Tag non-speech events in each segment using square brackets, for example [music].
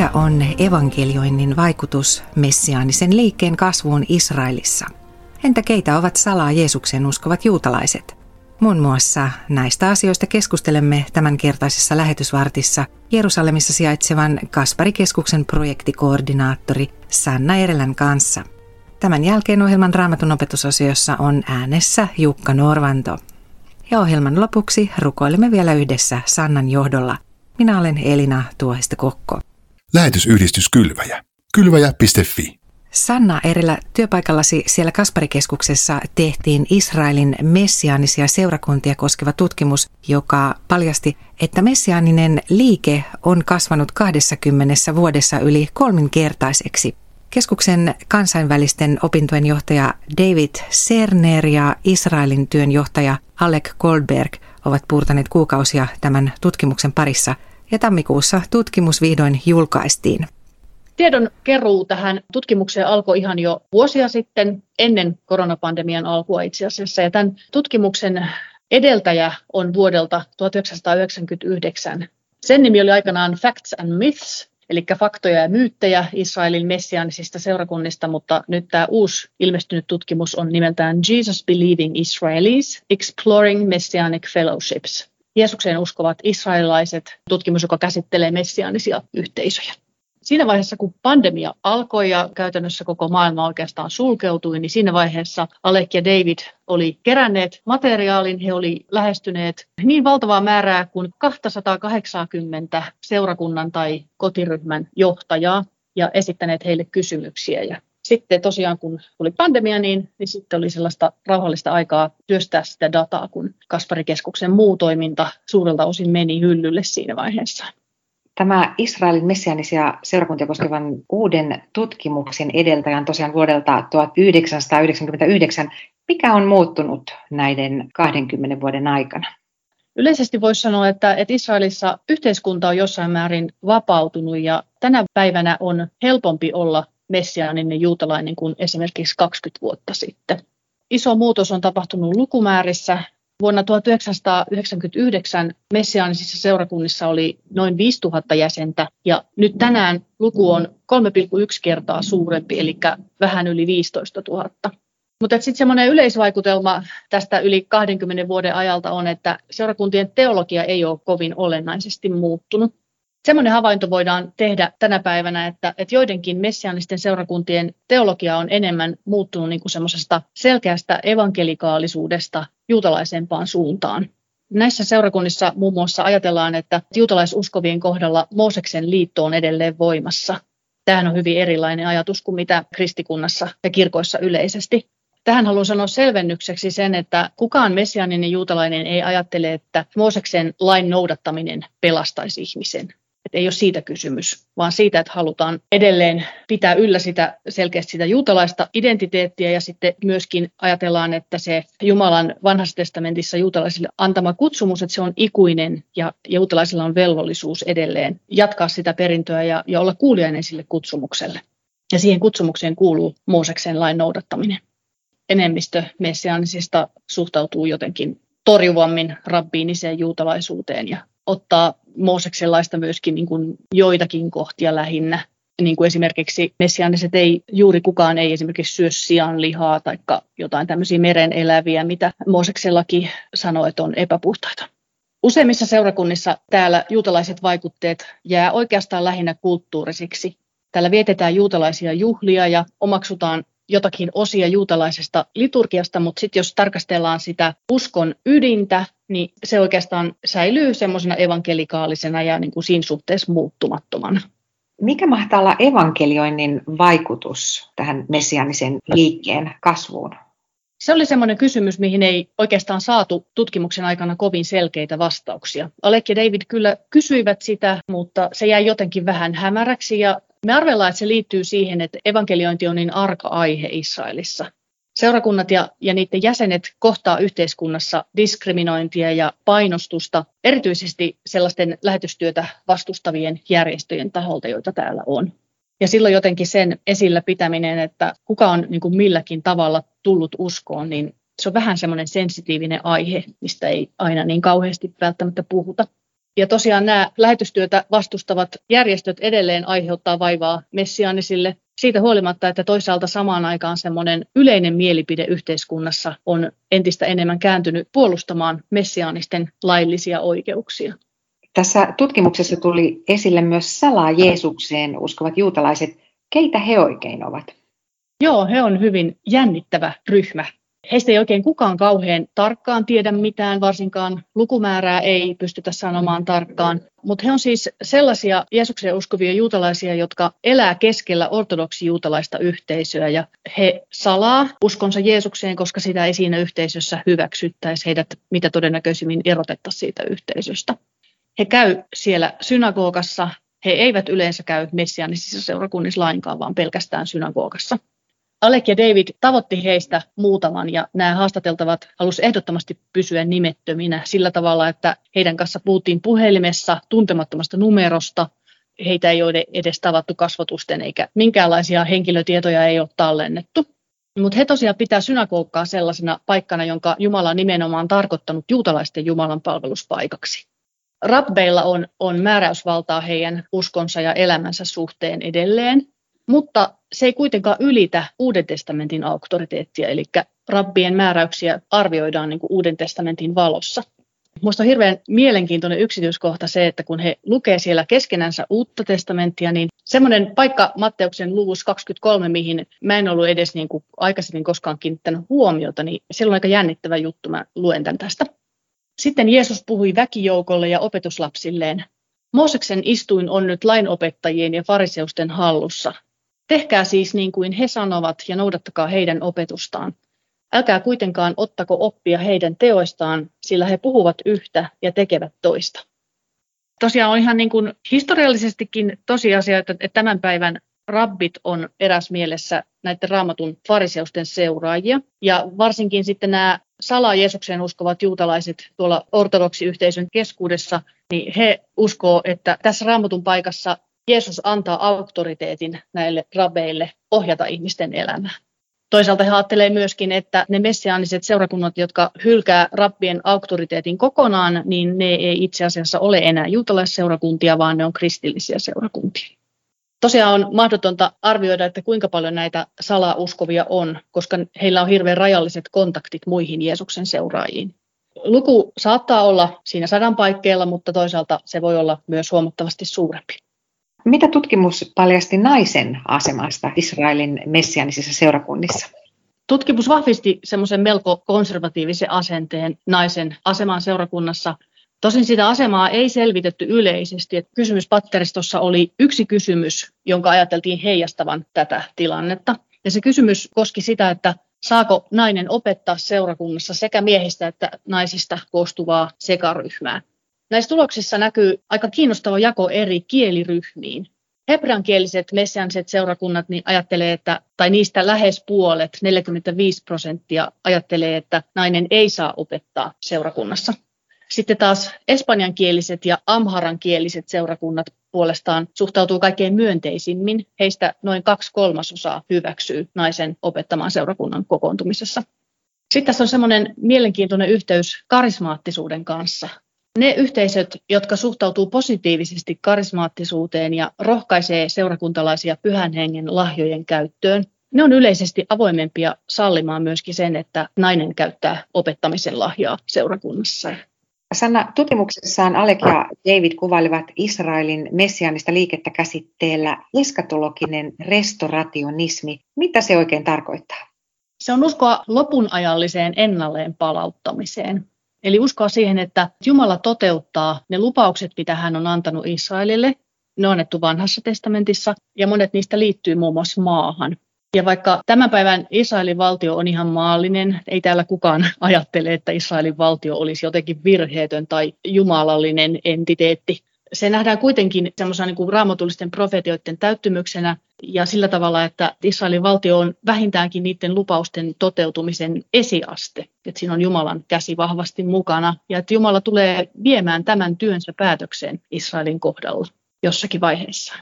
Mikä on evankelioinnin vaikutus messiaanisen liikkeen kasvuun Israelissa? Entä keitä ovat salaa Jeesukseen uskovat juutalaiset? Muun muassa näistä asioista keskustelemme tämänkertaisessa lähetysvartissa Jerusalemissa sijaitsevan Kasparikeskuksen projektikoordinaattori Sanna Erelän kanssa. Tämän jälkeen ohjelman raamatun opetusosiossa on äänessä Jukka Norvanto. Ja ohjelman lopuksi rukoilemme vielä yhdessä Sannan johdolla. Minä olen Elina Tuohista Kokko. Lähetysyhdistys Kylväjä. Kylväjä.fi Sanna Erillä työpaikallasi siellä Kasparikeskuksessa tehtiin Israelin messiaanisia seurakuntia koskeva tutkimus, joka paljasti, että messiaaninen liike on kasvanut 20 vuodessa yli kolminkertaiseksi. Keskuksen kansainvälisten opintojen johtaja David Serner ja Israelin työnjohtaja Alec Goldberg ovat puurtaneet kuukausia tämän tutkimuksen parissa ja tammikuussa tutkimus vihdoin julkaistiin. Tiedon keruu tähän tutkimukseen alkoi ihan jo vuosia sitten, ennen koronapandemian alkua itse asiassa. Ja tämän tutkimuksen edeltäjä on vuodelta 1999. Sen nimi oli aikanaan Facts and Myths, eli faktoja ja myyttejä Israelin messiaanisista seurakunnista, mutta nyt tämä uusi ilmestynyt tutkimus on nimeltään Jesus Believing Israelis, Exploring Messianic Fellowships. Jeesukseen uskovat israelilaiset, tutkimus, joka käsittelee messiaanisia yhteisöjä. Siinä vaiheessa, kun pandemia alkoi ja käytännössä koko maailma oikeastaan sulkeutui, niin siinä vaiheessa Alek ja David oli keränneet materiaalin, he oli lähestyneet niin valtavaa määrää kuin 280 seurakunnan tai kotiryhmän johtajaa ja esittäneet heille kysymyksiä. Ja sitten tosiaan, kun tuli pandemia, niin, niin sitten oli sellaista rauhallista aikaa työstää sitä dataa, kun Kasparikeskuksen muu toiminta suurelta osin meni hyllylle siinä vaiheessa. Tämä Israelin messianisia seurakuntia koskevan uuden tutkimuksen edeltäjän tosiaan vuodelta 1999. Mikä on muuttunut näiden 20 vuoden aikana? Yleisesti voisi sanoa, että, että Israelissa yhteiskunta on jossain määrin vapautunut ja tänä päivänä on helpompi olla messiaaninen juutalainen kuin esimerkiksi 20 vuotta sitten. Iso muutos on tapahtunut lukumäärissä. Vuonna 1999 messiaanisissa seurakunnissa oli noin 5000 jäsentä ja nyt tänään luku on 3,1 kertaa suurempi, eli vähän yli 15 000. Mutta sitten semmoinen yleisvaikutelma tästä yli 20 vuoden ajalta on, että seurakuntien teologia ei ole kovin olennaisesti muuttunut. Semmoinen havainto voidaan tehdä tänä päivänä, että, että joidenkin messianisten seurakuntien teologia on enemmän muuttunut niin kuin semmoisesta selkeästä evankelikaalisuudesta juutalaisempaan suuntaan. Näissä seurakunnissa muun muassa ajatellaan, että juutalaisuskovien kohdalla Mooseksen liitto on edelleen voimassa. Tämähän on hyvin erilainen ajatus kuin mitä kristikunnassa ja kirkoissa yleisesti. Tähän haluan sanoa selvennykseksi sen, että kukaan messianinen juutalainen ei ajattele, että Mooseksen lain noudattaminen pelastaisi ihmisen. Että ei ole siitä kysymys, vaan siitä, että halutaan edelleen pitää yllä sitä selkeästi sitä juutalaista identiteettiä ja sitten myöskin ajatellaan, että se Jumalan vanhassa testamentissa juutalaisille antama kutsumus, että se on ikuinen ja juutalaisilla on velvollisuus edelleen jatkaa sitä perintöä ja, ja olla kuulijainen sille kutsumukselle. Ja siihen kutsumukseen kuuluu Mooseksen lain noudattaminen. Enemmistö messiaanisista suhtautuu jotenkin torjuvammin rabbiiniseen juutalaisuuteen ja ottaa Mooseksen laista myöskin niin kuin joitakin kohtia lähinnä. Niin kuin esimerkiksi messiaaniset ei, juuri kukaan ei esimerkiksi syö sian lihaa tai jotain tämmöisiä meren eläviä, mitä Mooseksen laki sanoo, että on epäpuhtaita. Useimmissa seurakunnissa täällä juutalaiset vaikutteet jää oikeastaan lähinnä kulttuurisiksi. Täällä vietetään juutalaisia juhlia ja omaksutaan jotakin osia juutalaisesta liturgiasta, mutta sitten jos tarkastellaan sitä uskon ydintä, niin se oikeastaan säilyy semmoisena evankelikaalisena ja niin kuin siinä suhteessa muuttumattomana. Mikä mahtaa olla evankelioinnin vaikutus tähän messianisen liikkeen kasvuun? Se oli semmoinen kysymys, mihin ei oikeastaan saatu tutkimuksen aikana kovin selkeitä vastauksia. Alek ja David kyllä kysyivät sitä, mutta se jäi jotenkin vähän hämäräksi ja me arvellaan, että se liittyy siihen, että evankeliointi on niin arka aihe Israelissa. Seurakunnat ja, ja niiden jäsenet kohtaa yhteiskunnassa diskriminointia ja painostusta, erityisesti sellaisten lähetystyötä vastustavien järjestöjen taholta, joita täällä on. Ja silloin jotenkin sen esillä pitäminen, että kuka on niin kuin milläkin tavalla tullut uskoon, niin se on vähän semmoinen sensitiivinen aihe, mistä ei aina niin kauheasti välttämättä puhuta. Ja tosiaan nämä lähetystyötä vastustavat järjestöt edelleen aiheuttaa vaivaa messiaanisille siitä huolimatta, että toisaalta samaan aikaan semmoinen yleinen mielipide yhteiskunnassa on entistä enemmän kääntynyt puolustamaan messiaanisten laillisia oikeuksia. Tässä tutkimuksessa tuli esille myös salaa Jeesukseen uskovat juutalaiset. Keitä he oikein ovat? Joo, he on hyvin jännittävä ryhmä. Heistä ei oikein kukaan kauhean tarkkaan tiedä mitään, varsinkaan lukumäärää ei pystytä sanomaan tarkkaan. Mutta he on siis sellaisia Jeesukseen uskovia juutalaisia, jotka elää keskellä ortodoksi juutalaista yhteisöä ja he salaa uskonsa Jeesukseen, koska sitä ei siinä yhteisössä hyväksyttäisi. Heidät mitä todennäköisimmin erotettaisiin siitä yhteisöstä. He käy siellä synagogassa. He eivät yleensä käy messiaanisissa seurakunnissa lainkaan, vaan pelkästään synagogassa. Alek ja David tavoitti heistä muutaman ja nämä haastateltavat halusivat ehdottomasti pysyä nimettöminä sillä tavalla, että heidän kanssa puhuttiin puhelimessa tuntemattomasta numerosta. Heitä ei ole edes tavattu kasvotusten eikä minkäänlaisia henkilötietoja ei ole tallennettu. Mutta he tosiaan pitää synagogaa sellaisena paikkana, jonka Jumala on nimenomaan tarkoittanut juutalaisten Jumalan palveluspaikaksi. Rabbeilla on, on määräysvaltaa heidän uskonsa ja elämänsä suhteen edelleen, mutta se ei kuitenkaan ylitä Uuden testamentin auktoriteettia, eli rabbien määräyksiä arvioidaan niin kuin Uuden testamentin valossa. Minusta on hirveän mielenkiintoinen yksityiskohta se, että kun he lukee siellä keskenänsä uutta testamenttia, niin semmoinen paikka Matteuksen luvussa 23, mihin mä en ollut edes niin kuin aikaisemmin koskaan kiinnittänyt huomiota, niin siellä on aika jännittävä juttu, mä luen tämän tästä. Sitten Jeesus puhui väkijoukolle ja opetuslapsilleen. Mooseksen istuin on nyt lainopettajien ja fariseusten hallussa. Tehkää siis niin kuin he sanovat ja noudattakaa heidän opetustaan. Älkää kuitenkaan ottako oppia heidän teoistaan, sillä he puhuvat yhtä ja tekevät toista. Tosiaan on ihan niin kuin historiallisestikin tosiasia, että tämän päivän rabbit on eräs mielessä näiden raamatun fariseusten seuraajia. Ja varsinkin sitten nämä salaa Jeesukseen uskovat juutalaiset tuolla ortodoksiyhteisön keskuudessa, niin he uskoo, että tässä raamatun paikassa Jeesus antaa auktoriteetin näille rabeille ohjata ihmisten elämää. Toisaalta he ajattelevat myöskin, että ne messiaaniset seurakunnat, jotka hylkää rabbien auktoriteetin kokonaan, niin ne ei itse asiassa ole enää juutalaisseurakuntia, vaan ne on kristillisiä seurakuntia. Tosiaan on mahdotonta arvioida, että kuinka paljon näitä salauskovia on, koska heillä on hirveän rajalliset kontaktit muihin Jeesuksen seuraajiin. Luku saattaa olla siinä sadan paikkeilla, mutta toisaalta se voi olla myös huomattavasti suurempi. Mitä tutkimus paljasti naisen asemasta Israelin messianisissa seurakunnissa? Tutkimus vahvisti semmoisen melko konservatiivisen asenteen naisen asemaan seurakunnassa. Tosin sitä asemaa ei selvitetty yleisesti. Että kysymyspatteristossa oli yksi kysymys, jonka ajateltiin heijastavan tätä tilannetta. Ja se kysymys koski sitä, että saako nainen opettaa seurakunnassa sekä miehistä että naisista koostuvaa sekaryhmää. Näissä tuloksissa näkyy aika kiinnostava jako eri kieliryhmiin. Hebrankieliset messianiset seurakunnat niin ajattelee, että, tai niistä lähes puolet, 45 prosenttia, ajattelee, että nainen ei saa opettaa seurakunnassa. Sitten taas espanjankieliset ja amharankieliset seurakunnat puolestaan suhtautuu kaikkein myönteisimmin. Heistä noin kaksi kolmasosaa hyväksyy naisen opettamaan seurakunnan kokoontumisessa. Sitten tässä on semmoinen mielenkiintoinen yhteys karismaattisuuden kanssa. Ne yhteisöt, jotka suhtautuu positiivisesti karismaattisuuteen ja rohkaisee seurakuntalaisia pyhän hengen lahjojen käyttöön, ne on yleisesti avoimempia sallimaan myöskin sen, että nainen käyttää opettamisen lahjaa seurakunnassa. Sanna, tutkimuksessaan Alek ja David kuvailivat Israelin messiaanista liikettä käsitteellä eskatologinen restorationismi. Mitä se oikein tarkoittaa? Se on uskoa lopun ajalliseen ennalleen palauttamiseen. Eli uskoa siihen, että Jumala toteuttaa ne lupaukset, mitä hän on antanut Israelille. Ne on annettu vanhassa testamentissa ja monet niistä liittyy muun muassa maahan. Ja vaikka tämän päivän Israelin valtio on ihan maallinen, ei täällä kukaan [laughs] ajattele, että Israelin valtio olisi jotenkin virheetön tai jumalallinen entiteetti. Se nähdään kuitenkin semmoisena niin raamatullisten profetioiden täyttymyksenä ja sillä tavalla, että Israelin valtio on vähintäänkin niiden lupausten toteutumisen esiaste. Että siinä on Jumalan käsi vahvasti mukana ja että Jumala tulee viemään tämän työnsä päätökseen Israelin kohdalla jossakin vaiheessa.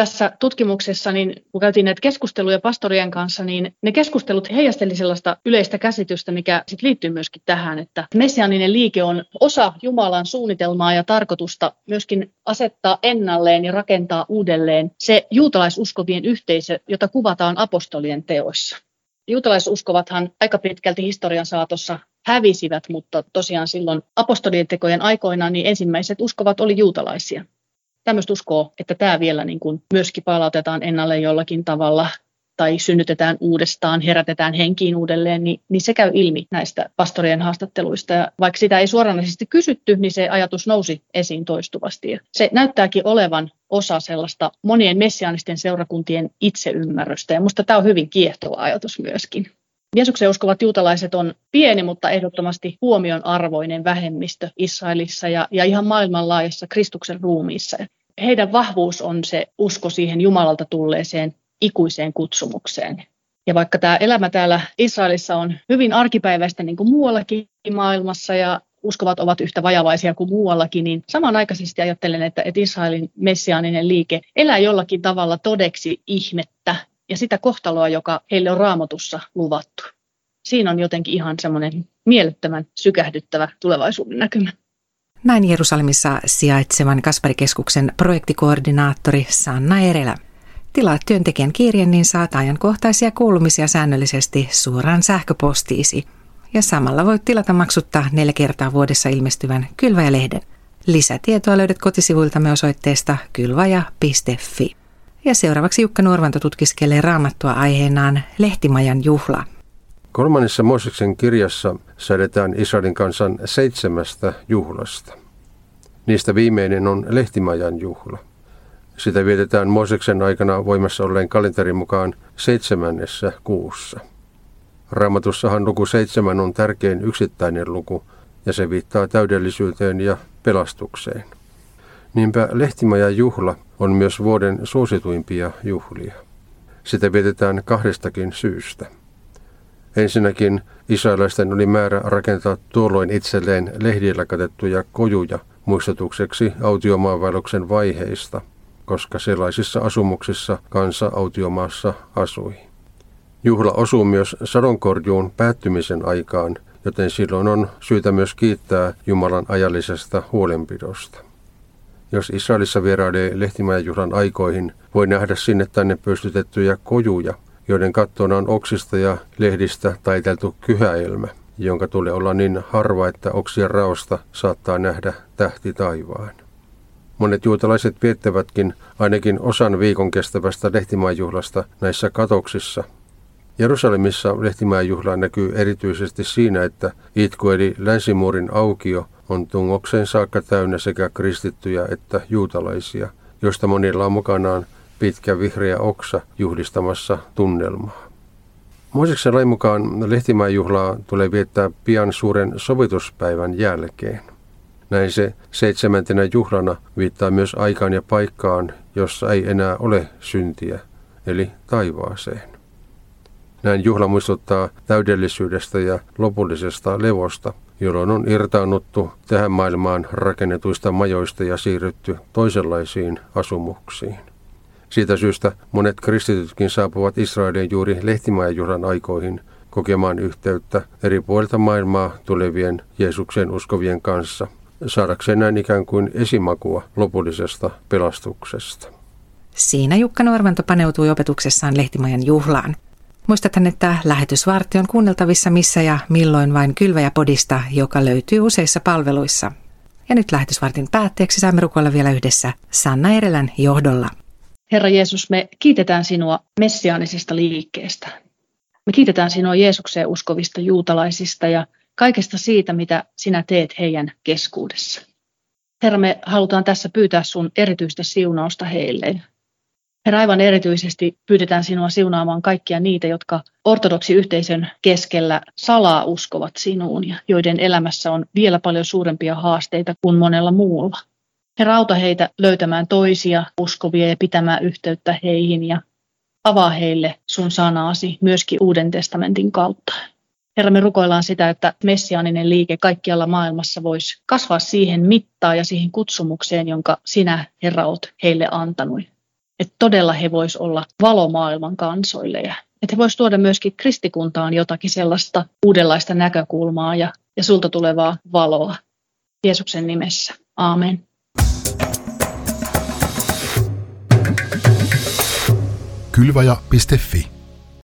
Tässä tutkimuksessa, niin kun käytiin näitä keskusteluja pastorien kanssa, niin ne keskustelut heijasteli sellaista yleistä käsitystä, mikä sit liittyy myöskin tähän, että messianinen liike on osa Jumalan suunnitelmaa ja tarkoitusta myöskin asettaa ennalleen ja rakentaa uudelleen se juutalaisuskovien yhteisö, jota kuvataan apostolien teoissa. Juutalaisuskovathan aika pitkälti historian saatossa hävisivät, mutta tosiaan silloin apostolien tekojen aikoina niin ensimmäiset uskovat oli juutalaisia tämmöistä uskoa, että tämä vielä niin kuin myöskin palautetaan ennalle jollakin tavalla tai synnytetään uudestaan, herätetään henkiin uudelleen, niin, niin se käy ilmi näistä pastorien haastatteluista. Ja vaikka sitä ei suoranaisesti kysytty, niin se ajatus nousi esiin toistuvasti. Ja se näyttääkin olevan osa sellaista monien messiaanisten seurakuntien itseymmärrystä. Ja minusta tämä on hyvin kiehtova ajatus myöskin. Jeesuksen uskovat juutalaiset on pieni, mutta ehdottomasti huomionarvoinen vähemmistö Israelissa ja, ja ihan maailmanlaajassa Kristuksen ruumiissa. Heidän vahvuus on se usko siihen Jumalalta tulleeseen ikuiseen kutsumukseen. Ja vaikka tämä elämä täällä Israelissa on hyvin arkipäiväistä niin kuin muuallakin maailmassa ja uskovat ovat yhtä vajavaisia kuin muuallakin, niin samanaikaisesti ajattelen, että, että Israelin messiaaninen liike elää jollakin tavalla todeksi ihmettä ja sitä kohtaloa, joka heille on raamatussa luvattu. Siinä on jotenkin ihan semmoinen mielettömän sykähdyttävä tulevaisuuden näkymä. Näin Jerusalemissa sijaitsevan Kasparikeskuksen projektikoordinaattori Sanna Erelä. Tilaa työntekijän kirjan, niin saat ajankohtaisia kuulumisia säännöllisesti suoraan sähköpostiisi. Ja samalla voit tilata maksuttaa neljä kertaa vuodessa ilmestyvän Kylväjä-lehden. Lisätietoa löydät kotisivuiltamme osoitteesta kylvaja.fi. Ja seuraavaksi Jukka Nuorvanto tutkiskelee raamattua aiheenaan Lehtimajan juhla. Kolmannessa Mooseksen kirjassa säädetään Israelin kansan seitsemästä juhlasta. Niistä viimeinen on Lehtimajan juhla. Sitä vietetään Mooseksen aikana voimassa olleen kalenterin mukaan seitsemännessä kuussa. Raamatussahan luku seitsemän on tärkein yksittäinen luku, ja se viittaa täydellisyyteen ja pelastukseen. Niinpä Lehtimajan juhla on myös vuoden suosituimpia juhlia. Sitä vietetään kahdestakin syystä. Ensinnäkin israelaisten oli määrä rakentaa tuolloin itselleen lehdillä katettuja kojuja muistutukseksi autiomaavaelluksen vaiheista, koska sellaisissa asumuksissa kansa autiomaassa asui. Juhla osuu myös sadonkorjuun päättymisen aikaan, joten silloin on syytä myös kiittää Jumalan ajallisesta huolenpidosta. Jos Israelissa vierailee lehtimäjäjuhlan aikoihin, voi nähdä sinne tänne pystytettyjä kojuja, joiden kattona on oksista ja lehdistä taiteltu kyhäelmä, jonka tulee olla niin harva, että oksien raosta saattaa nähdä tähti taivaan. Monet juutalaiset viettävätkin ainakin osan viikon kestävästä lehtimäjuhlasta näissä katoksissa. Jerusalemissa lehtimäjuhla näkyy erityisesti siinä, että itku eli länsimuurin aukio on tungokseen saakka täynnä sekä kristittyjä että juutalaisia, joista monilla on mukanaan pitkä vihreä oksa juhlistamassa tunnelmaa. Mooseksen lain mukaan lehtimäjuhlaa tulee viettää pian suuren sovituspäivän jälkeen. Näin se seitsemäntenä juhlana viittaa myös aikaan ja paikkaan, jossa ei enää ole syntiä, eli taivaaseen. Näin juhla muistuttaa täydellisyydestä ja lopullisesta levosta, jolloin on irtaannuttu tähän maailmaan rakennetuista majoista ja siirrytty toisenlaisiin asumuksiin. Siitä syystä monet kristitytkin saapuvat Israeliin juuri lehtimäjuhlan aikoihin kokemaan yhteyttä eri puolilta maailmaa tulevien Jeesuksen uskovien kanssa, saadakseen näin ikään kuin esimakua lopullisesta pelastuksesta. Siinä Jukka Norvanto paneutui opetuksessaan Lehtimajan juhlaan. Muistathan, että lähetysvartti on kuunneltavissa missä ja milloin vain Kylväjä-podista, joka löytyy useissa palveluissa. Ja nyt lähetysvartin päätteeksi saamme rukoilla vielä yhdessä Sanna Erelän johdolla. Herra Jeesus, me kiitetään sinua messiaanisesta liikkeestä. Me kiitetään sinua Jeesukseen uskovista juutalaisista ja kaikesta siitä, mitä sinä teet heidän keskuudessa. Herra, me halutaan tässä pyytää sun erityistä siunausta heille. Herra, aivan erityisesti pyydetään sinua siunaamaan kaikkia niitä, jotka ortodoksi yhteisön keskellä salaa uskovat sinuun ja joiden elämässä on vielä paljon suurempia haasteita kuin monella muulla. Herra, auta heitä löytämään toisia uskovia ja pitämään yhteyttä heihin ja avaa heille sun sanaasi myöskin Uuden testamentin kautta. Herra, me rukoillaan sitä, että messiaaninen liike kaikkialla maailmassa voisi kasvaa siihen mittaan ja siihen kutsumukseen, jonka sinä, Herra, olet heille antanut. että todella he vois olla valo maailman kansoille ja että he vois tuoda myöskin kristikuntaan jotakin sellaista uudenlaista näkökulmaa ja, ja sulta tulevaa valoa. Jeesuksen nimessä. Aamen. Kylvaja.fi